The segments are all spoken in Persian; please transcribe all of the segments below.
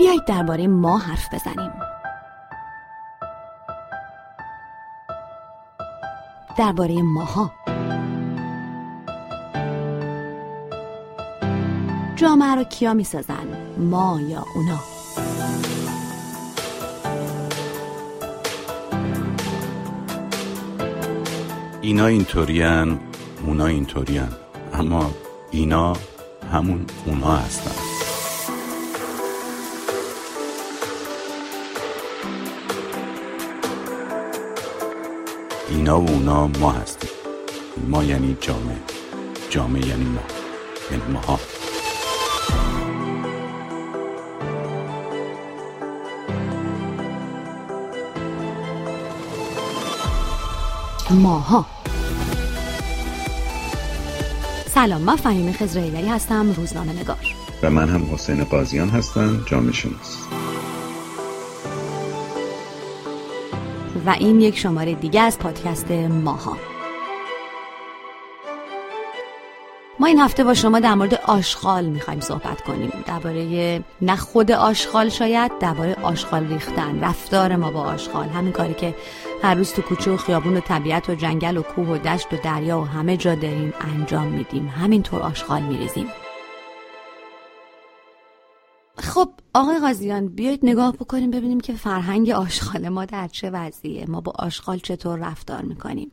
بیایید درباره ما حرف بزنیم. درباره ماها. جامعه رو کیا می‌سازن؟ ما یا اونا؟ اینا اینطورین اونا اینطورین. اما اینا همون اونا هستن. اینا و اونا ما هستیم. ما یعنی جامعه. جامعه یعنی ما. یعنی ماها. ماها. سلام من فهیم خزرهیدری هستم روزنامه نگار و من هم حسین قاضیان هستم جامعه شناس. این یک شماره دیگه از پادکست ماها. ما این هفته با شما در مورد آشغال می‌خوایم صحبت کنیم. درباره نه خود آشغال شاید درباره آشغال ریختن رفتار ما با آشغال. همین کاری که هر روز تو کوچه و خیابون و طبیعت و جنگل و کوه و دشت و دریا و همه جا داریم انجام میدیم. همینطور آشغال میریزیم. آقای غازیان بیایید نگاه بکنیم ببینیم که فرهنگ آشغال ما در چه وضعیه. ما با آشغال چطور رفتار می‌کنیم؟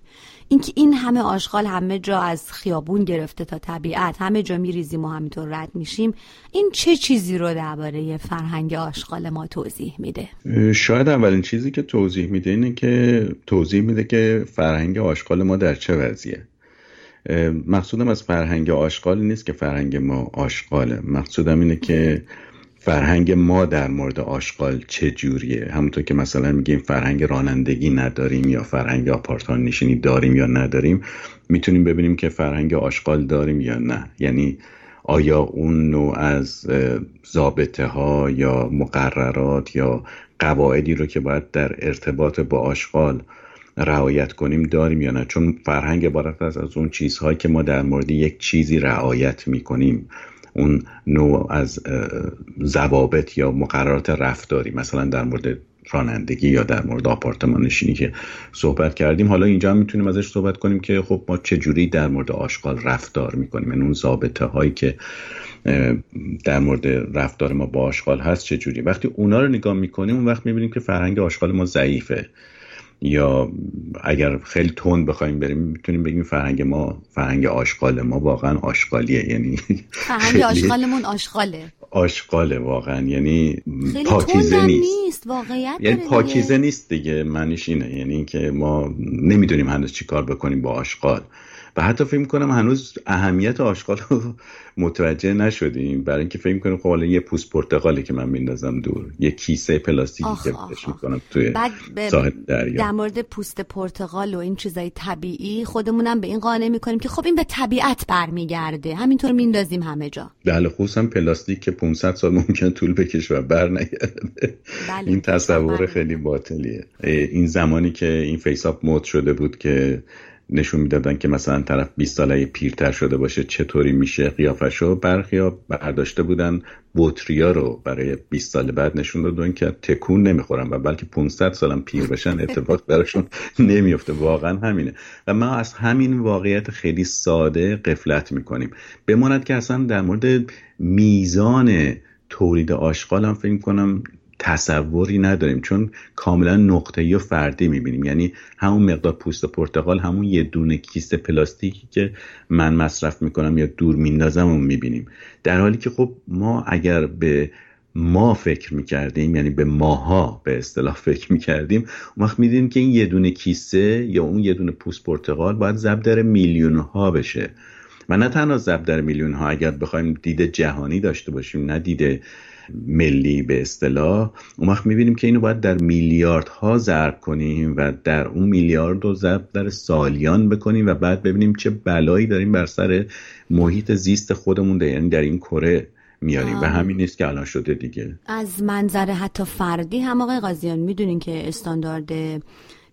اینکه این همه آشغال همه جا از خیابون گرفته تا طبیعت همه جا میریزیم و همینطور رد میشیم این چه چیزی رو درباره فرهنگ آشغال ما توضیح میده؟ شاید اولین چیزی که توضیح میده اینه که توضیح میده که فرهنگ آشغال ما در چه وضعیه. مقصودم از فرهنگ آشغال نیست که فرهنگ ما آشغاله. مقصودم اینه که فرهنگ ما در مورد آشغال چه جوریه؟ همونطور که مثلا میگیم فرهنگ رانندگی نداریم یا فرهنگ آپارتمان نشینی داریم یا نداریم می‌تونیم ببینیم که فرهنگ آشغال داریم یا نه. یعنی آیا اون نوع از ضابطه ها یا مقررات یا قواعدی رو که باید در ارتباط با آشغال رعایت کنیم داریم یا نه؟ چون فرهنگ عبارت از از اون چیزهایی که ما در مورد یک چیزی رعایت می‌کنیم. اون نوع از ضوابط یا مقررات رفتاری مثلا در مورد رانندگی یا در مورد آپارتمان نشینی که صحبت کردیم. حالا اینجا هم می‌تونیم ازش صحبت کنیم که خب ما چجوری در مورد آشغال رفتار می‌کنیم. یعنی اون ضابطه هایی که در مورد رفتار ما با آشغال هست چجوری وقتی اونا رو نگاه می‌کنیم اون وقت می‌بینیم که فرهنگ آشغال ما ضعیفه. یا اگر خیلی تند بخوایم بریم می‌تونیم بگیم فرهنگ ما فرهنگ آشغال ما واقعا آشغالیه. یعنی فرهنگ آشغالمون آشغاله. آشغاله واقعا. یعنی پاکیزه نیست, واقعیت یعنی پاکیزه نیست دیگه. معنیش اینه. یعنی اینکه ما نمی‌دونیم هنوز چی کار بکنیم با آشغال. و حتی فکر کنم هنوز اهمیت آشغال رو متوجه نشدیم. برای اینکه فکر کنم خب یه پوست پرتقالی که من میندازم دور یه کیسه پلاستیکی که بهش می‌کنم توی ساحل دریا. در مورد پوست پرتقال و این چیزای طبیعی خودمونم به این قانع می‌کنیم که خب این به طبیعت برمیگرده. همینطور میندازیم همه جا. بله خصوصا پلاستیک که 500 سال ممکن طول بکشه و بر بله. این تصور خیلی باطلیه. این زمانی که این FaceApp مد شده بود که نشون می‌دادن که مثلا طرف 20 ساله پیرتر شده باشه چطوری میشه قیافشو برخیا برداشته بودن بطریا رو برای 20 سال بعد نشون دادن که تکون نمی‌خورن و بلکه 500 سالم پیر بشن اتفاق براشون نمیفته واقعا همینه. و ما از همین واقعیت خیلی ساده قفلت می‌کنیم. بماند که اصلا در مورد میزان تولید آشغال هم فکر کنم تصوری نداریم چون کاملا نقطه و فردی می‌بینیم. یعنی همون مقدار پوست پرتقال همون یه دونه کیسه پلاستیکی که من مصرف می‌کنم یا دور میندازم اون می‌بینیم. در حالی که خب ما اگر به ما فکر می‌کردیم یعنی به ماها به اصطلاح فکر می‌کردیم اون وقت میدیم که این یه دونه کیسه یا اون یه دونه پوست پرتقال باید ضرب در میلیون ها بشه. و نه تنها ضرب در میلیون ها اگر بخوایم دید جهانی داشته باشیم نه دید ملی به اصطلاح اون وقت می‌بینیم که اینو باید در میلیاردها ضرب کنیم و در اون میلیارد رو ضرب در سالیان بکنیم و بعد ببینیم چه بلایی داریم بر سر محیط زیست خودمون ده. یعنی در این کره میاریم و همین نیست که الان شده دیگه از منظر حتی فردی هم آقای قاضیان می‌دونین که استاندارد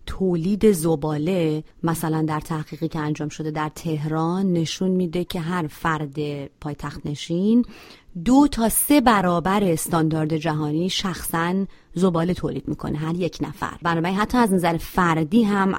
تولید زباله مثلا در تحقیقی که انجام شده در تهران نشون میده که هر فرد پایتخت نشین دو تا سه برابر استاندارد جهانی شخصا زباله تولید می‌کنه هر یک نفر. بنابراین حتی از نظر فردی هم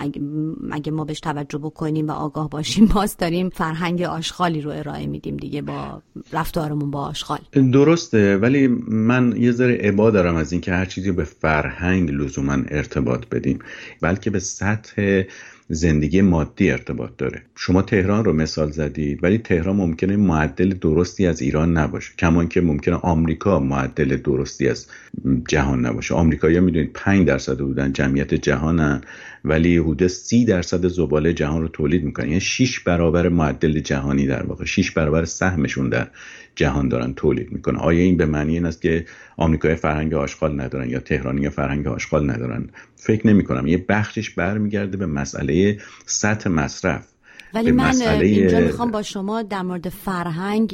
اگه, ما بهش توجه بکنیم و آگاه باشیم باز داریم فرهنگ آشغالی رو ارائه میدیم دیگه با رفتارمون با آشغال. درسته ولی من یه ذره عبا دارم از اینکه هر چیزی به فرهنگ لزوما ارتباط بدیم بلکه به سطح زندگی مادی ارتباط داره. شما تهران رو مثال زدید ولی تهران ممکنه معدل درستی از ایران نباشه. کمان که ممکنه آمریکا معدل درستی از جهان نباشه. آمریکایی‌ها می‌دونید 5 درصد بودن جمعیت جهانن ولی حدود 30 درصد زباله جهان رو تولید می‌کنن. یعنی 6 برابر معدل جهانی در واقع. 6 برابر سهمشون در جهان دارن تولید می‌کنن. آیا این به معنی این است که آمریکای فرهنگ آشغال ندارن یا تهرانی فرهنگ آشغال ندارن؟ فکر نمی کنم یه بخشش برمیگرده به مسئله سطح مصرف. ولی من اینجا می‌خوام با شما در مورد فرهنگ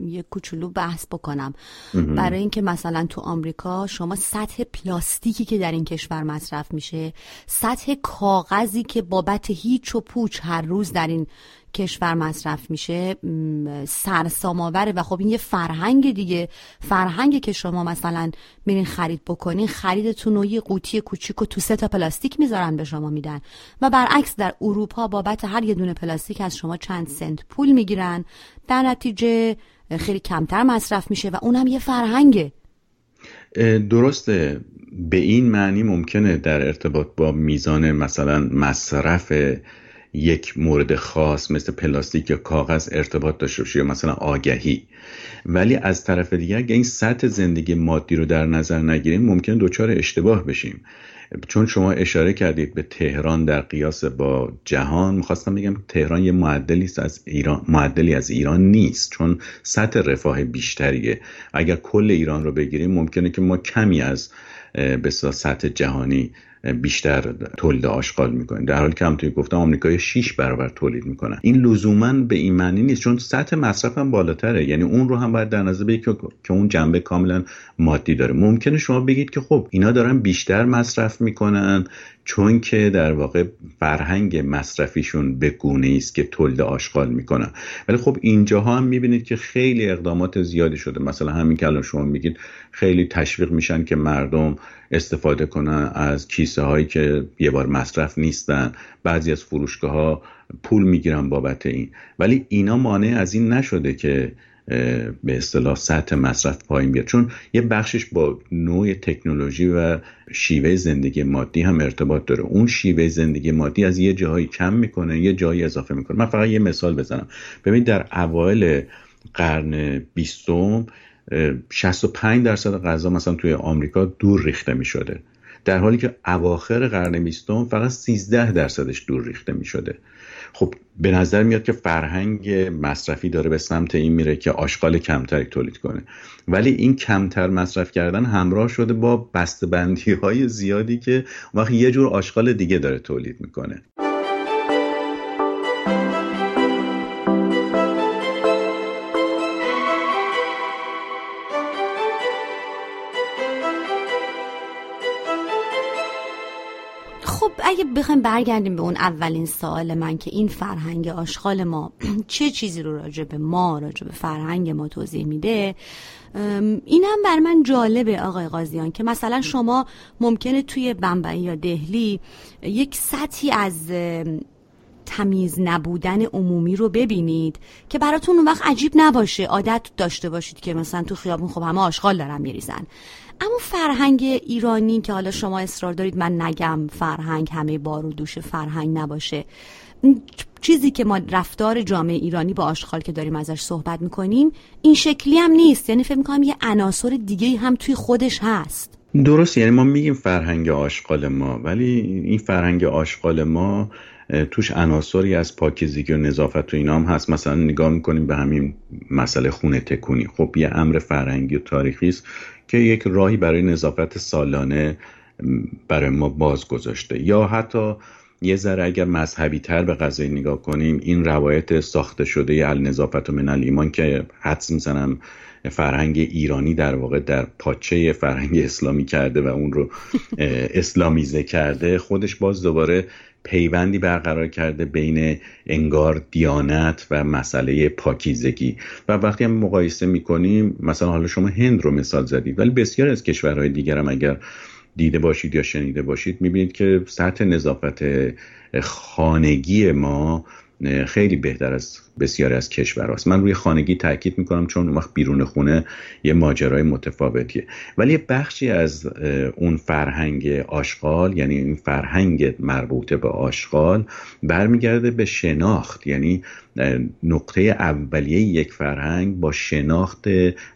یه کوچولو بحث بکنم. برای اینکه مثلا تو آمریکا شما سطح پلاستیکی که در این کشور مصرف میشه سطح کاغذی که بابت هیچ و پوچ هر روز در این کشور مصرف میشه سرسام آوره و خب این یه فرهنگ دیگه. فرهنگی که شما مثلا میرین خرید بکنین خریدتون و یه قوطی کوچیک و تو سه تا پلاستیک می‌ذارن به شما میدن. و برعکس در اروپا بابت هر یه دونه پلاستیک از شما چند سنت پول می‌گیرن. در نتیجه خیلی کمتر مصرف میشه و اونم یه فرهنگه. درسته. به این معنی ممکنه در ارتباط با میزان مثلا مصرف یک مورد خاص مثل پلاستیک یا کاغذ ارتباط داشته باشه یا مثلا آگهی. ولی از طرف دیگر اگه این سطح زندگی مادی رو در نظر نگیریم ممکن دچار اشتباه بشیم. چون شما اشاره کردید به تهران در قیاس با جهان می‌خواستم بگم تهران یه معدلی از ایران معدلی از ایران نیست چون سطح رفاه بیشتریه. اگر کل ایران رو بگیریم ممکنه که ما کمی از به سطح جهانی بیشتر تولید آشغال می‌کنن در حالی که همونطوری گفتم آمریکا 6 برابر تولید می‌کنن این لزوما به این معنی نیست چون سطح مصرف هم بالاتره. یعنی اون رو هم باید در نظر بگیرید که اون جنبه کاملا مادی داره. ممکنه شما بگید که خب اینا دارن بیشتر مصرف می‌کنن چون که در واقع فرهنگ مصرفیشون به گونه است که تولید آشغال می‌کنن. ولی خب اینجاها هم می‌بینید که خیلی اقدامات زیادی شده. مثلا همین که الان شما میگید خیلی تشویق میشن که مردم استفاده کنن از کیسه هایی که یه بار مصرف نیستن. بعضی از فروشگاه ها پول می‌گیرن بابت این. ولی اینا مانع از این نشده که به اصطلاح سطح مصرف پایین بیاد. چون یه بخشش با نوع تکنولوژی و شیوه زندگی مادی هم ارتباط داره. اون شیوه زندگی مادی از یه جایی کم می‌کنه یه جایی اضافه می‌کنه. من فقط یه مثال بزنم. ببینید در اوایل قرن بیستم 65 درصد غذا مثلا توی آمریکا دور ریخته می شده در حالی که اواخر قرن بیستم فقط 13 درصدش دور ریخته می شده خب به نظر میاد که فرهنگ مصرفی داره به سمت این میره که آشغال کمتری تولید کنه. ولی این کمتر مصرف کردن همراه شده با بسته‌بندی های زیادی که وقت یه جور آشغال دیگه داره تولید می‌کنه. اگه بخوایم برگردیم به اون اولین سوال من که این فرهنگ آشغال ما چه چیزی رو راجع به ما راجع به فرهنگ ما توضیح میده؟ اینم بر من جالبه آقای قاضیان که مثلا شما ممکنه توی بمبئی یا دهلی یک سطحی از تمیز نبودن عمومی رو ببینید که براتون اون وقت عجیب نباشه عادت داشته باشید که مثلا تو خیابون خب همه آشغال دارن میریزن. اما فرهنگ ایرانی که حالا شما اصرار دارید من نگم فرهنگ همه بار و دوش فرهنگ نباشه. چیزی که ما رفتار جامعه ایرانی با آشغال که داریم ازش صحبت می‌کنیم این شکلی هم نیست. یعنی فکر می‌کنم یه عناصر دیگه هم توی خودش هست. درست یعنی ما میگیم فرهنگ آشغال ما ولی این فرهنگ آشغال ما توش عناصری از پاکیزگی و نظافت و اینا هم هست. مثلا نگاه می‌کنیم به همین مسئله خونه تکونی. خب یه امر فرهنگی و تاریخی است که یک راهی برای نظافت سالانه برای ما باز گذاشته یا حتی یه ذره اگر مذهبی تر به قضیه نگاه کنیم این روایت ساخته شده النظافت و من ایمان که حدس می‌زنم فرهنگ ایرانی در واقع در پاچه فرهنگ اسلامی کرده و اون رو اسلامیزه کرده خودش باز دوباره پیوندی برقرار کرده بین انگار دیانت و مسئله پاکیزگی. و وقتی هم مقایسه می‌کنیم مثلا حالا شما هند رو مثال زدید ولی بسیار از کشورهای دیگر هم اگر دیده باشید یا شنیده باشید می‌بینید که سطح نظافت خانگی ما خیلی بهتر از بسیاری از کشورهاست من روی خانگی تاکید می‌کنم چون اون وقت بیرون خونه یه ماجرای متفاوتیه. ولی بخشی از اون فرهنگ آشغال یعنی این فرهنگ مربوطه به آشغال برمیگرده به شناخت. یعنی نقطه اولیه یک فرهنگ با شناخت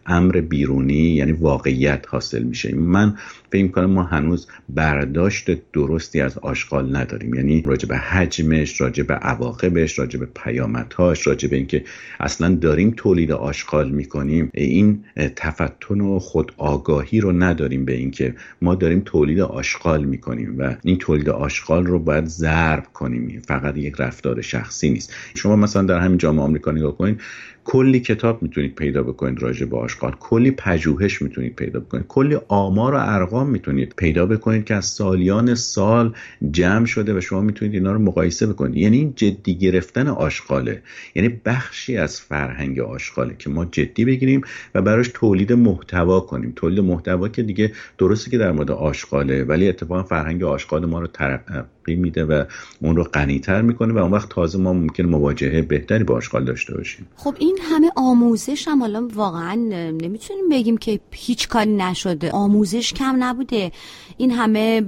امر بیرونی یعنی واقعیت حاصل میشه. من فکر کنم ما هنوز برداشت درستی از آشغال نداریم. یعنی راجع به حجمش راجع به عواقبش راجع به پیامدهاش راجع به اینکه اصلا داریم تولید آشغال می‌کنیم. این تفتن و خود آگاهی رو نداریم به اینکه ما داریم تولید آشغال می‌کنیم و این تولید آشغال رو باید ضرب کنیم. فقط یک رفتار شخصی نیست. شما مثلا در همین جامعه آمریکا نگاه کنید کلی کتاب می‌تونید پیدا بکنید راجع به آشغال کلی پژوهش می‌تونید پیدا بکنید کلی آمار و ارقام می‌تونید پیدا بکنید که از سالیان سال جمع شده و شما می‌تونید اینا رو مقایسه بکنید. یعنی این جدی گرفتن آشغاله یعنی بخشی از فرهنگ آشغاله که ما جدی بگیریم و براش تولید محتوا کنیم. تولید محتوا که دیگه درسته که در مورد آشغاله ولی اتفاقا فرهنگ آشغال ما رو ترقی میده و اون رو غنیتر می‌کنه و اون وقت تازه ما ممکن مواجهه بهتری با آشغال داشته باشیم. خب این همه آموزش هم حالا واقعا نمی‌تونیم بگیم که هیچ کاری نشده. آموزش کم نبوده. این همه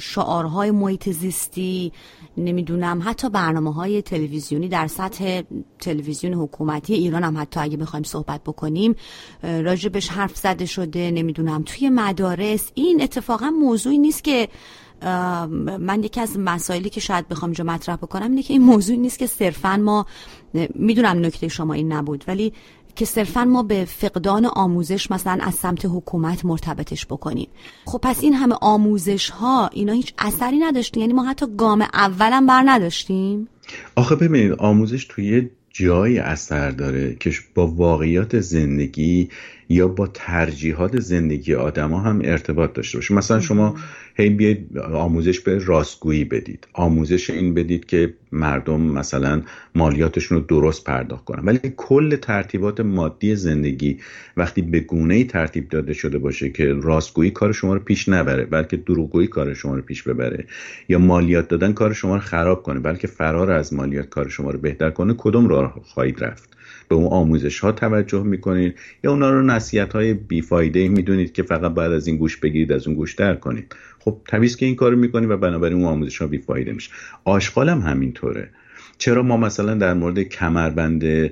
شعارهای محیط زیستی نمی‌دونم حتی برنامه های تلویزیونی در سطح تلویزیون حکومتی ایران هم حتی اگه بخوایم صحبت بکنیم راجبش حرف زده شده نمی‌دونم توی مدارس. این اتفاقا موضوعی نیست که من یکی از مسائلی که شاید بخوام جا مطرح بکنم اینه که این موضوع نیست که صرفا ما می‌دونم نکته شما این نبود ولی که صرفا ما به فقدان آموزش مثلا از سمت حکومت مرتبطش بکنیم. خب پس این همه آموزش ها اینا هیچ اثری نداشتیم یعنی ما حتی گام اولم بر نداشتیم؟ آخه ببینید آموزش توی جایی اثر داره که با واقعیات زندگی یا با ترجیحات زندگی آدما هم ارتباط داشته باشه مثلا شما هی بیاید آموزش به راستگویی بدید. آموزش این بدید که مردم مثلا مالیاتشون رو درست پرداخت کنن. ولی کل ترتیبات مادی زندگی وقتی به گونه ای ترتیب داده شده باشه که راستگویی کار شما رو پیش نبره بلکه دروغگویی کار شما رو پیش ببره یا مالیات دادن کار شما رو خراب کنه بلکه فرار از مالیات کار شما رو بهتر کنه کدوم راه خواهید رفت؟ به اون آموزش ها توجه می‌کنید یا اونا رو نصیحت های بیفایده می‌دونید که فقط بعد از این گوش بگیرید از اون گوش در کنید. خب طبیعی که این کارو می‌کنید و بنابراین اون آموزش ها بیفایده میشه. آشغال هم همینطوره. چرا ما مثلا در مورد کمربند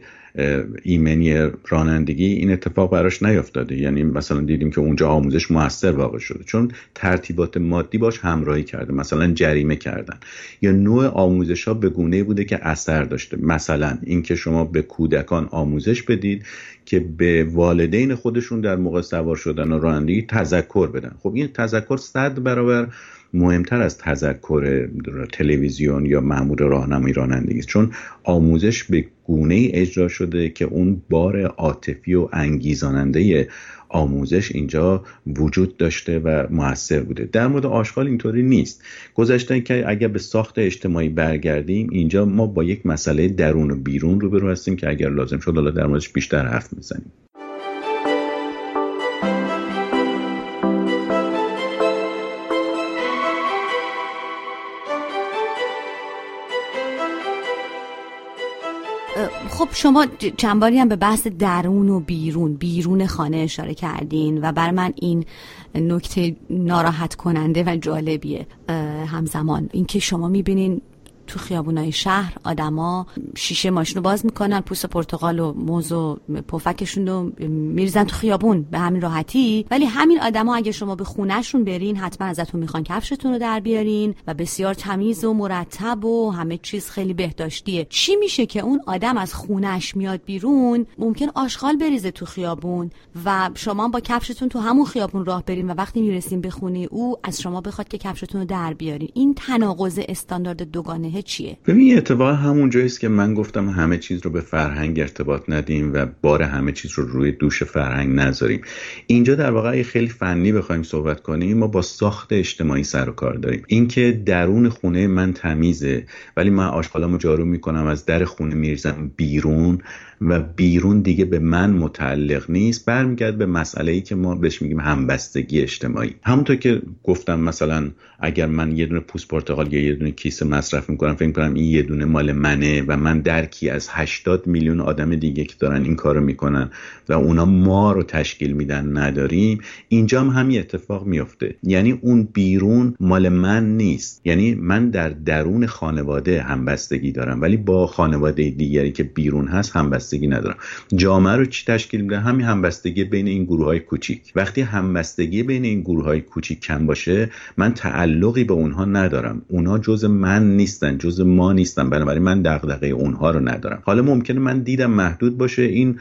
ایمنی رانندگی این اتفاق براش نیافتاده یعنی مثلا دیدیم که اونجا آموزش موثر واقع شده. چون ترتیبات مادی باش همراهی کرده. مثلا جریمه کردن. یا نوع آموزش ها به گونه بوده که اثر داشته. مثلا اینکه شما به کودکان آموزش بدید که به والدین خودشون در موقع سوار شدن و رانندگی تذکر بدن. خب این تذکر صد برابر مهمتر از تذکر تلویزیون یا معمول راهنمایی رانندگی است. چون آموزش به گونه ای اجرا شده که اون بار عاطفی و انگیزاننده آموزش اینجا وجود داشته و موثر بوده. در مورد آشغال اینطوری نیست. گذشته که اگر به ساخت اجتماعی برگردیم اینجا ما با یک مسئله درون و بیرون روبرو هستیم که اگر لازم شد حالا در موردش بیشتر حرف می‌زنیم. خب شما چند باری هم به بحث درون و بیرون بیرون خانه اشاره کردین و بر من این نکته ناراحت کننده و جالبیه همزمان. اینکه شما می‌بینین تو خیابونای شهر آدما شیشه ماشین رو باز می‌کنن پوست پرتقال و موز و پفکشون رو میریزن تو خیابون به همین راحتی. ولی همین آدما اگه شما به خونهشون برین حتما ازتون می‌خوان کفشتون رو در بیارین و بسیار تمیز و مرتب و همه چیز خیلی بهداشتیه. چی میشه که اون آدم از خونش میاد بیرون؟ ممکن آشغال بریزه تو خیابون و شما با کفشتون تو همون خیابون راه برین و وقتی می‌رسین به خونه او از شما بخواد که کفشتون رو در بیارین این تناقض استاندارد دوگانه ذهنه چیه؟ ببین اتفاق همون جاییست که من گفتم همه چیز رو به فرهنگ ارتباط ندیم و بار همه چیز رو روی دوش فرهنگ نذاریم. اینجا در واقع خیلی فنی بخوایم صحبت کنیم ما با ساخت اجتماعی سر و کار داریم. اینکه درون خونه من تمیزه ولی من آشغالامو جارو می‌کنم از در خونه میرزم بیرون و بیرون دیگه به من متعلق نیست برمیگرد به مسئله ای که ما بهش میگیم همبستگی اجتماعی. همونطور که گفتم مثلا اگر من یه دونه پوست پرتقال یا یه دونه کیسه مصرف می‌کنم فکر می‌کنم این یه دونه مال منه و من درکی از 80 میلیون آدم دیگه که دارن این کارو می‌کنن و اونا ما رو تشکیل میدن نداریم اینجا هم همین اتفاق میفته یعنی اون بیرون مال من نیست. یعنی من در درون خانواده همبستگی دارم ولی با خانواده دیگری که بیرون هست همبستگی ندارم. جامعه رو چی تشکیل میده همین همبستگی بین این گروه های کوچیک. وقتی همبستگی بین این گروه های کوچیک کم باشه من تعلقی به اونها ندارم. اونها جز من نیستن جز ما نیستن. بنابراین من دغدغه اونها رو ندارم. حالا ممکنه من دیدم محدود باشه این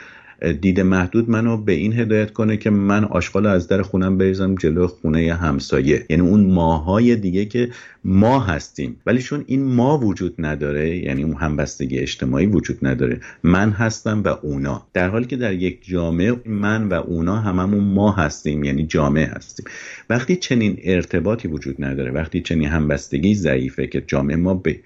دید محدود منو به این هدایت کنه که من آشغال از در خونم بریزم جلو خونه همسایه. یعنی اون ماهای دیگه که ما هستیم. ولی چون این ما وجود نداره یعنی اون همبستگی اجتماعی وجود نداره من هستم و اونا. در حالی که در یک جامعه من و اونا هممون ما هستیم یعنی جامعه هستیم. وقتی چنین ارتباطی وجود نداره وقتی چنین همبستگی ضعیفه که جامعه ما به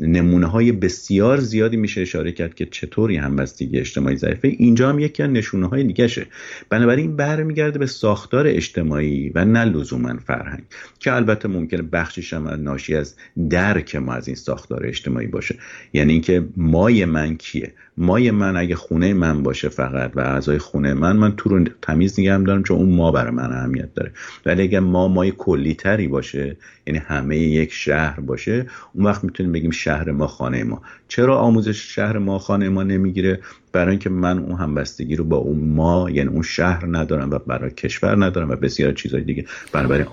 نمونه های بسیار زیادی میشه اشاره کرد که چطوری همبستگی اجتماعی ضعیفه. اینجا هم یکی از نشونه های دیگه شه بنابراین برمیگرده به ساختار اجتماعی و نه لزوما فرهنگ که البته ممکنه بخشش هم ناشی از درک ما از این ساختار اجتماعی باشه. یعنی اینکه مای من کیه؟ مای من اگه خونه من باشه فقط و اعضای خونه من من تو رو تمیز نگه دارم چون اون ما برای من اهمیت داره. ولی اگه ما مای کلی تری باشه یعنی همه یک شهر باشه اون وقت می‌تونیم بگیم شهر ما خانه ما. چرا آموزش شهر ما خانه ما نمی‌گیره؟ برای اینکه من اون همبستگی رو با اون ما یعنی اون شهر ندارم و برای کشور ندارم و بسیار چیزهای دیگه. بنابراین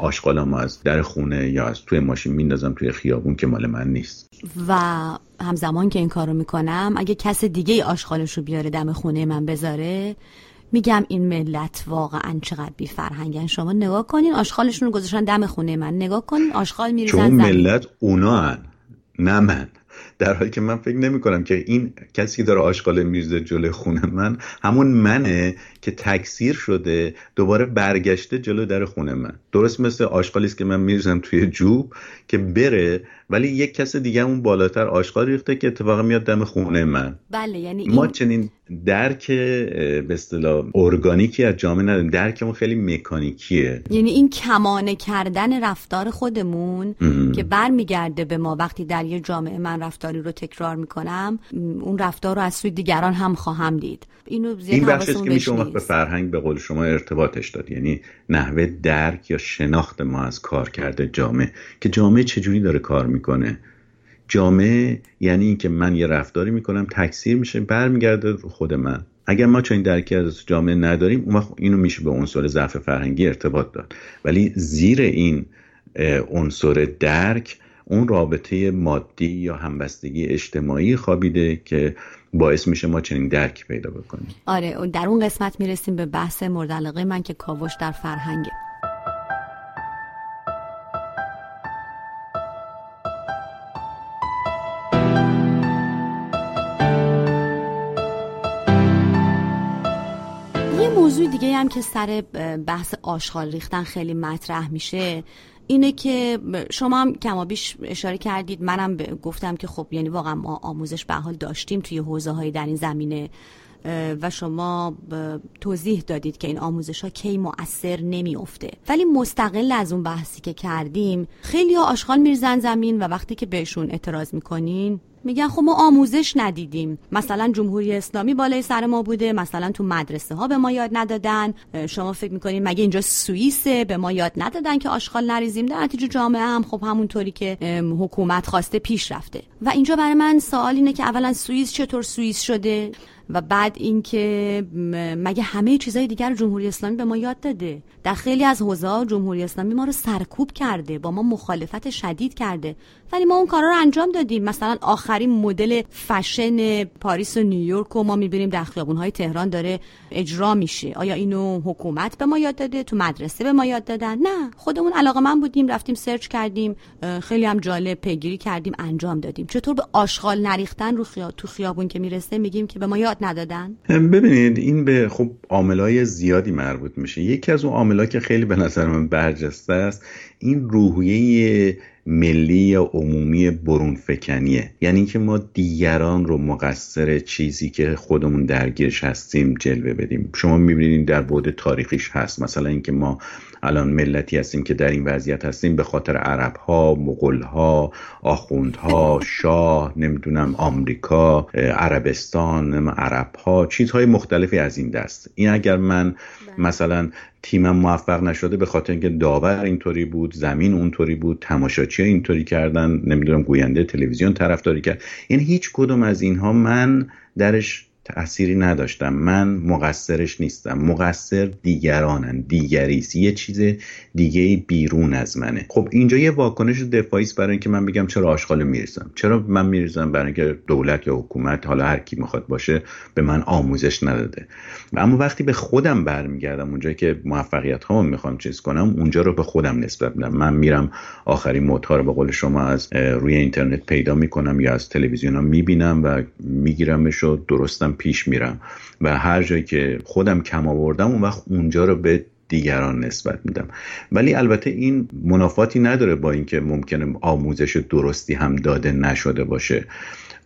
ما از در خونه یا از توی ماشین میندازم توی خیابون که مال من نیست. و همزمان که این کارو می‌کنم اگه کس دیگه آشغالش رو بیاره دم خونه من بذاره میگم این ملت واقعا چقدر بی فرهنگن شما نگاه کنین آشغالشون رو گذاشتن دم خونه من. نگاه کنین آشغال میریزن چون ملت اونا هن. نه من. در حالی که من فکر نمی کنم که این کسی که داره آشغال میرزه جلوی خونه من همون منه که تکثیر شده دوباره برگشته جلو در خونه من. درست مثل آشغالی است که من میریزم توی جوب که بره ولی یک کس دیگه اون بالاتر آشغال ریخته که اتفاقا میاد دم خونه من. بله یعنی ما چنین درک به اصطلاح ارگانیکی از جامعه نداریم. درکمون خیلی مکانیکیه. یعنی این کمانه کردن رفتار خودمون که برمیگرده به ما وقتی در یه جامعه من رفتاری رو تکرار می‌کنم اون رفتار رو از سوی دیگران هم خواهم دید. اینو این بخشی که میشه به فرهنگ به قول شما ارتباطش داد. یعنی نحوه درک یا شناخت ما از کار کرده جامعه. که جامعه چجوری داره کار می‌کنه. جامعه یعنی اینکه من یه رفتاری می‌کنم تکثیر میشه برمیگرده خود من. اگر ما چنین درکی از جامعه نداریم اون وقت اینو میشه به عنصر ضعف فرهنگی ارتباط داد. ولی زیر این عنصر درک اون رابطه مادی یا همبستگی اجتماعی خوابیده که باعث میشه ما چنین درکی پیدا بکنیم. آره در اون قسمت می‌رسیم به بحث مورد من که کاوش در فرهنگه موضوع دیگه هم که سر بحث آشغال ریختن خیلی مطرح میشه اینه که شما هم کمابیش اشاره کردید. منم گفتم که خب یعنی واقعا ما آموزش به حال داشتیم توی حوزه های در این زمینه و شما توضیح دادید که این آموزش ها کی مؤثر نمیافته. ولی مستقل از اون بحثی که کردیم خیلی آشغال میرزن زمین و وقتی که بهشون اعتراض می‌کنین میگن خب ما آموزش ندیدیم. مثلا جمهوری اسلامی بالای سر ما بوده مثلا تو مدرسه ها به ما یاد ندادن. شما فکر می‌کنین مگه اینجا سوئیسه؟ به ما یاد ندادن که آشغال نریزیم. در نتیجه جامعه هم خب همونطوری که حکومت خواسته پیش رفته. و اینجا برای من سوال اینه که اولا سوئیس چطور سوئیس شده؟ و بعد اینکه مگه همه چیزای دیگر جمهوری اسلامی به ما یاد داده؟ در خیلی از حوزه جمهوری اسلامی ما رو سرکوب کرده با ما مخالفت شدید کرده. ولی ما اون کارا رو انجام دادیم. مثلا آخرین مدل فشن پاریس و نیویورک و ما می‌بینیم در خیابونهای تهران داره اجرا میشه. آیا اینو حکومت به ما یاد داده؟ تو مدرسه به ما یاد دادن؟ نه. خودمون علاقه من بودیم رفتیم سرچ کردیم. خیلی هم جالب پیگیری کردیم انجام دادیم. چطور به آشغال نریختن رو خیا... تو خیابون که می‌رسه؟ میگیم که به ما یاد ندادن؟ ببینید این به خب عاملای زیادی مربوط میشه. یکی از اون عاملا که خیلی به نظر من برجسته است این روحیه ملی یا عمومی برون فکنیه یعنی اینکه ما دیگران رو مقصر چیزی که خودمون درگیرش هستیم جلوه بدیم. شما می‌بینید در بعد تاریخیش هست. مثلا اینکه ما الان ملتی هستیم که در این وضعیت هستیم به خاطر عرب ها مغول ها آخوندها شاه نمی‌دونم آمریکا عربستان عرب ها چیزهای مختلفی از این دست. این اگر من بله. مثلا تیمم موفق نشده به خاطر اینکه داور اینطوری بود زمین اونطوری بود تماشاچی اینطوری کردن نمی‌دونم گوینده تلویزیون طرفداری کرد. یعنی هیچ کدوم از اینها من درش تأثیری نداشتم. من مقصرش نیستم. مقصر دیگرانن. دیگریست. یه چیز دیگه بیرون از منه. خب اینجا یه واکنش دفاعی است برای اینکه من بگم چرا آشغال میریزم. چرا من میریزم؟ برای اینکه دولت یا حکومت حالا هر کی می‌خواد باشه به من آموزش نداده. اما وقتی به خودم برمیگردم اونجا که موفقیت ها می‌خوام چیز کنم اونجا رو به خودم نسبت میدم. من میرم آخرین موتها رو به قول شما از روی اینترنت پیدا می‌کنم یا از تلویزیون ها می‌بینم و میگیرمش و درستم پیش میرم و هر جایی که خودم کم آوردم اون وقت اونجا رو به دیگران نسبت میدم. ولی البته این منافاتی نداره با اینکه ممکنه آموزش درستی هم داده نشده باشه.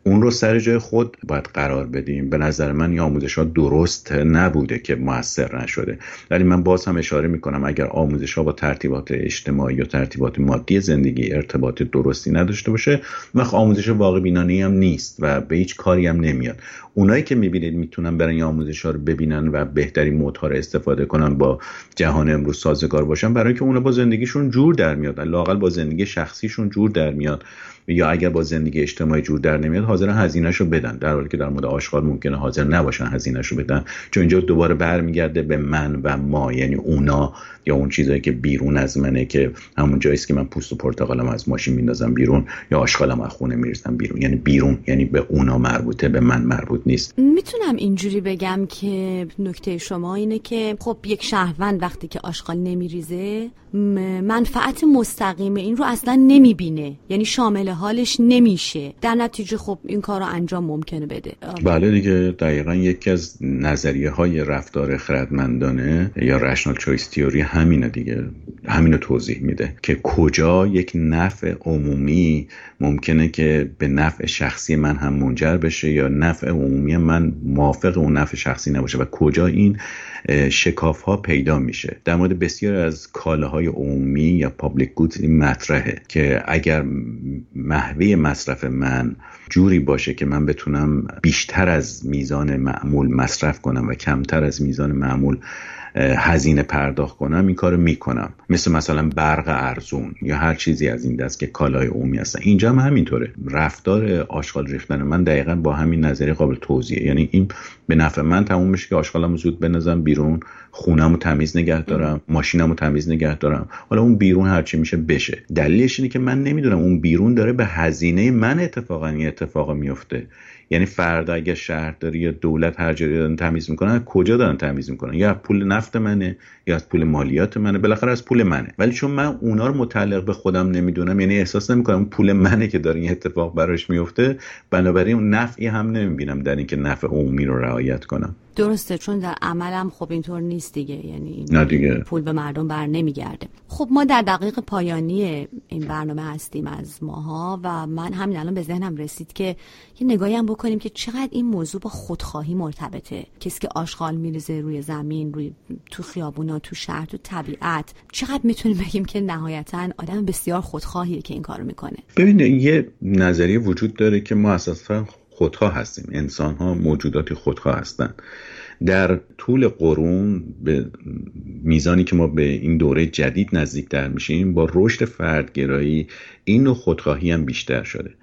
اون رو سر جای خود باید قرار بدیم. به نظر من این آموزش ها درست نبوده که موثر نشده. ولی من باز هم اشاره می‌کنم اگر آموزش ها با ترتیبات اجتماعی یا ترتیبات مادی زندگی ارتباط درستی نداشته باشه وقت آموزش واقع بینانه هم نیست و به هیچ کاری هم نمیاد. اونایی که می‌بینید می‌تونن برای این آموزش ها رو ببینن و بهترین مدها رو استفاده کنن با جهان امروز سازگار باشن برای که اونا با زندگیشون جور در میاد. لاقل با زندگی شخصیشون جور در میاد. یا اگر با زندگی اجتماعی جور در نمیاد حاضر هزینهشو بدن. در حالی که در مورد آشغال ممکنه حاضر نباشن هزینهشو بدن. چون اینجا دوباره برمیگرده به من و ما یعنی اونا. یا اون چیزایی که بیرون از منه که همون جایی که من پوست و پرتقالم از ماشین میندازم بیرون یا آشغالم از خونه میریزم بیرون. یعنی بیرون یعنی به اونا مربوطه به من مربوط نیست. می‌تونم اینجوری بگم که نکته شما اینه که خب یک شهروند وقتی که آشغال نمیریزه منفعت مستقیم این رو اصلا نمی‌بینه. یعنی شامل حالش نمیشه. در نتیجه خب این کار رو انجام ممکنه بده. بله دیگه. دقیقا یکی از نظریه های رفتار خردمندانه یا رشنال چویس تیوری همینه دیگه. همینو توضیح میده که کجا یک نفع عمومی ممکنه که به نفع شخصی من هم منجر بشه یا نفع عمومی من موافق اون نفع شخصی نباشه و کجا این شکاف ها پیدا میشه. در مورد بسیار از کالاهای عمومی یا پابلیک گودز این مطرحه که اگر محوه مصرف من جوری باشه که من بتونم بیشتر از میزان معمول مصرف کنم و کمتر از میزان معمول هزینه پرداخت کنم این کارو می‌کنم. مثل مثلا برق ارزون یا هر چیزی از این دست که کالای عمومی هستن. اینجا هم همینطوره. رفتار آشغال ریختن من دقیقا با همین نظریه قابل توضیحه. یعنی این به نفع من تموم میشه که آشغالم زود بنازم بیرون خونم تمیز نگه دارم ماشینم تمیز نگه دارم. حالا اون بیرون هرچی میشه بشه. دلیلش اینه که من نمی‌دونم اون بیرون داره به هزینه من اتفاقا این اتفاق میفته یعنی فردا اگه شهرداری یا دولت هر جایی دارن تمیز می‌کنن کجا دارن تمیز می‌کنن؟ یا پول نفت منه یا از پول مالیات منه بالاخره از پول منه. ولی چون من اونا رو متعلق به خودم نمی‌دونم یعنی احساس نمی‌کنم پول منه که داره این اتفاق براش میفته بنابراین نفعی هم نمی‌بینم در اینکه نفع عمومی رو رعایت کنم. درسته چون در عملم خب اینطور نیست دیگه. یعنی نه دیگه. پول به مردم بر نمیگرده. خب ما در دقیق پایانی این برنامه هستیم از ماها و من همین الان به ذهنم رسید که یه نگاهی هم بکنیم که چقدر این موضوع با خودخواهی مرتبطه. کسی که آشغال میریزه روی زمین روی تو خیابونا تو شهر تو طبیعت چقدر می‌تونیم بگیم که نهایتا آدم بسیار خودخواهیه که این کارو می‌کنه؟ ببینید یه نظریه وجود داره که ما اساسا خودخواه هستیم. انسان ها موجوداتی خودخواه هستند در طول قرون به میزانی که ما به این دوره جدید نزدیکتر میشیم با رشد فردگرایی این نوع خودخواهی هم بیشتر شده.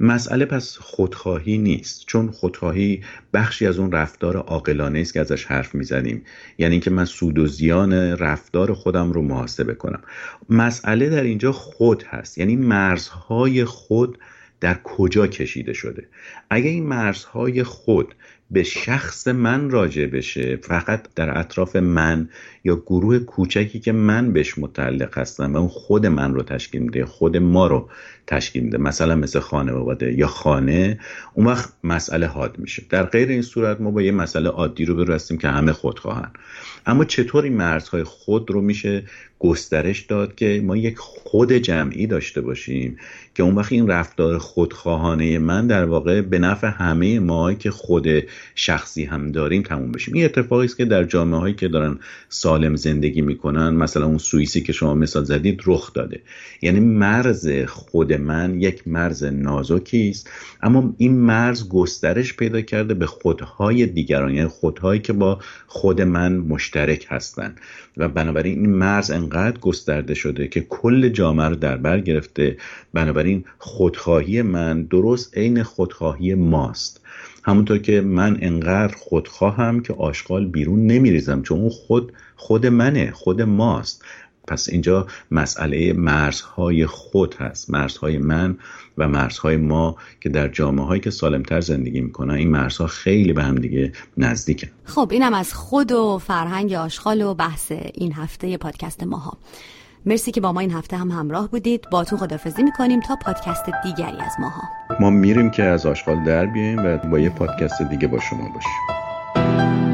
مسئله پس خودخواهی نیست چون خودخواهی بخشی از اون رفتار عاقلانه است که ازش حرف می‌زنیم. یعنی اینکه من سود و زیان رفتار خودم رو محاسبه کنم. مسئله در اینجا خود هست. یعنی مرزهای خود در کجا کشیده شده. اگر این مرزهای خود به شخص من راجع بشه فقط در اطراف من یا گروه کوچکی که من بهش متعلق هستم و اون خود من رو تشکیل میده خود ما رو تشکیل میده. مثلا مثل خانواده یا خانه اون وقت مسئله حاد میشه. در غیر این صورت ما با یه مسئله عادی رو برسیم که همه خود خواهن. اما چطور این مرزهای خود رو میشه گسترش داد که ما یک خود جمعی داشته باشیم که اون وقت این رفتار خودخواهانه من در واقع به نفع همه ما که خود شخصی هم داریم تموم بشیم. این اتفاقی است که در جامعه هایی که دارن سالم زندگی می‌کنن مثلا اون سوئیسی که شما مثال زدید رخ داده. یعنی مرز خود من یک مرز نازکی است. اما این مرز گسترش پیدا کرده به خودهای دیگران یعنی خودهایی که با خود من مشترک هستند و بنابراین این مرز انقدر گسترده شده که کل جامعه رو در بر گرفته. بنابراین خودخواهی من درست عین خودخواهی ماست. همونطور که من انقدر خودخواهم که آشغال بیرون نمیریزم چون اون خود خود منه خود ماست. پس اینجا مسئله مرزهای خود هست. مرزهای من و مرزهای ما که در جامعه هایی که سالمتر زندگی می‌کنن این مرزها خیلی به هم دیگه نزدیکن. خب اینم از خود و فرهنگ آشغال و بحث این هفته پادکست ماها. مرسی که با ما این هفته هم همراه بودید. با تو خدافزی می‌کنیم تا پادکست دیگری از ماها. ما میریم که از آشغال در بیاییم و با یه پادکست دیگه با شما باشیم.